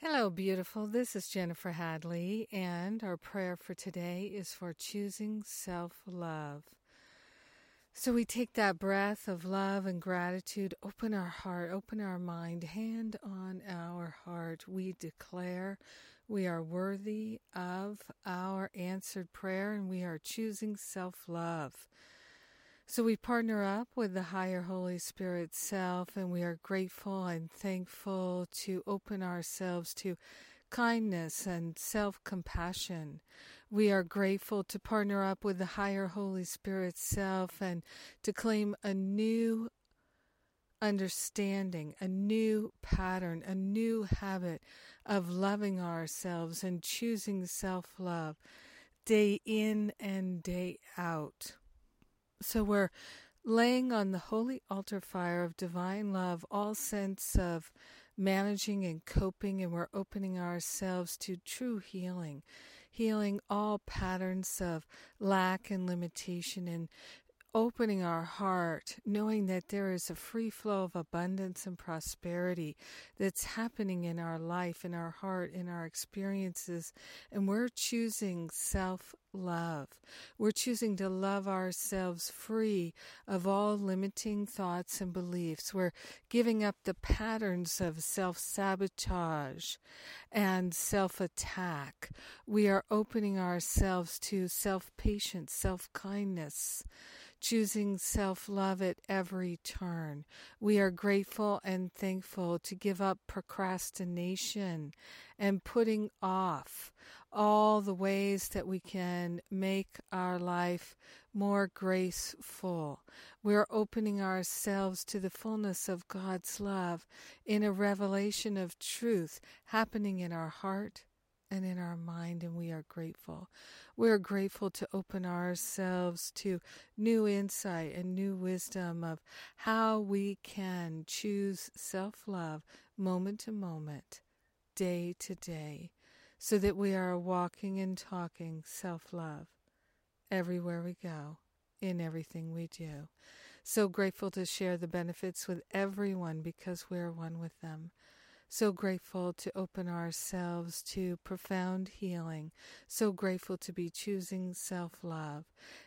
Hello, beautiful. This is Jennifer Hadley, and our prayer for today is for choosing self love. So we take that breath of love and gratitude, open our heart, open our mind, hand on our heart. We declare we are worthy of our answered prayer and we are choosing self love. So we partner up with the higher Holy Spirit self and we are grateful and thankful to open ourselves to kindness and self compassion. We are grateful to partner up with the higher Holy Spirit self and to claim a new understanding, a new pattern, a new habit of loving ourselves and choosing self love day in and day out. So we're laying on the holy altar fire of divine love all sense of managing and coping, and we're opening ourselves to true healing, healing all patterns of lack and limitation, and opening our heart, knowing that there is a free flow of abundance and prosperity that's happening in our life, in our heart, in our experiences. And we're choosing self love. We're choosing to love ourselves free of all limiting thoughts and beliefs. We're giving up the patterns of self sabotage and self attack. We are opening ourselves to self patience, self kindness choosing self love at every turn. We are grateful and thankful to give up procrastination and putting off all the ways that we can make our life more graceful. We're opening ourselves to the fullness of God's love in a revelation of truth happening in our heart and in our mind, and we are grateful. We're grateful to open ourselves to new insight and new wisdom of how we can choose self love moment to moment, day to day, so that we are walking and talking self love everywhere we go, in everything we do. So grateful to share the benefits with everyone because we're one with them so grateful to open ourselves to profound healing, so grateful to be choosing self love.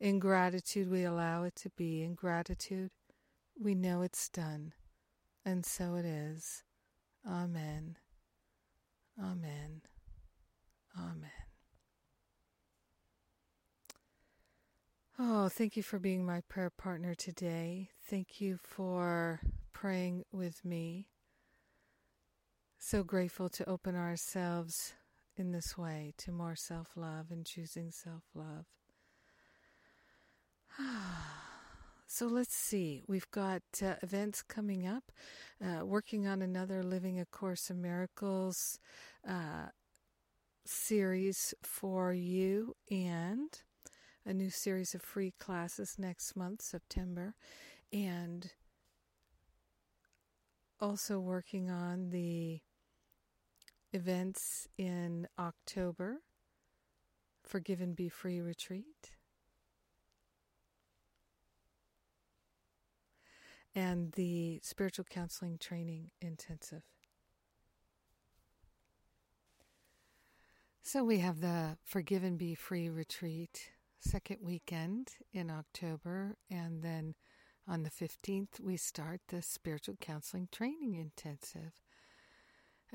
In gratitude, we allow it to be. In gratitude, we know it's done. And so it is. Amen. Amen. Amen. Oh, thank you for being my prayer partner today. Thank you for praying with me. So grateful to open ourselves in this way to more self love and choosing self love. so let's see. We've got uh, events coming up, uh, working on another Living A Course in Miracles uh, series for you, and a new series of free classes next month, September. And also working on the events in October Forgive and Be Free retreat. And the spiritual counseling training intensive. So we have the Forgive and Be Free retreat second weekend in October, and then on the 15th, we start the spiritual counseling training intensive.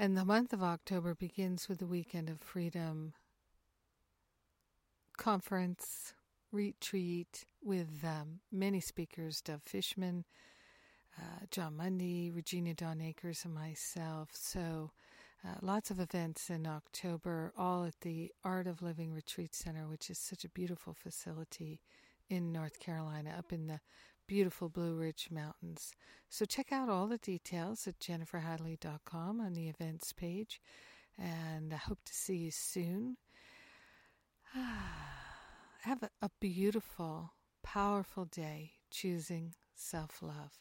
And the month of October begins with the Weekend of Freedom conference retreat with um, many speakers Dove Fishman, uh, Jon Mundy, Regina Dawn Akers, and myself. So, uh, lots of events in October, all at the Art of Living Retreat Center, which is such a beautiful facility in North Carolina, up in the beautiful Blue Ridge Mountains. So check out all the details at jenniferhadley.com on the events page. And I hope to see you soon. Have a, a beautiful, powerful day choosing self love.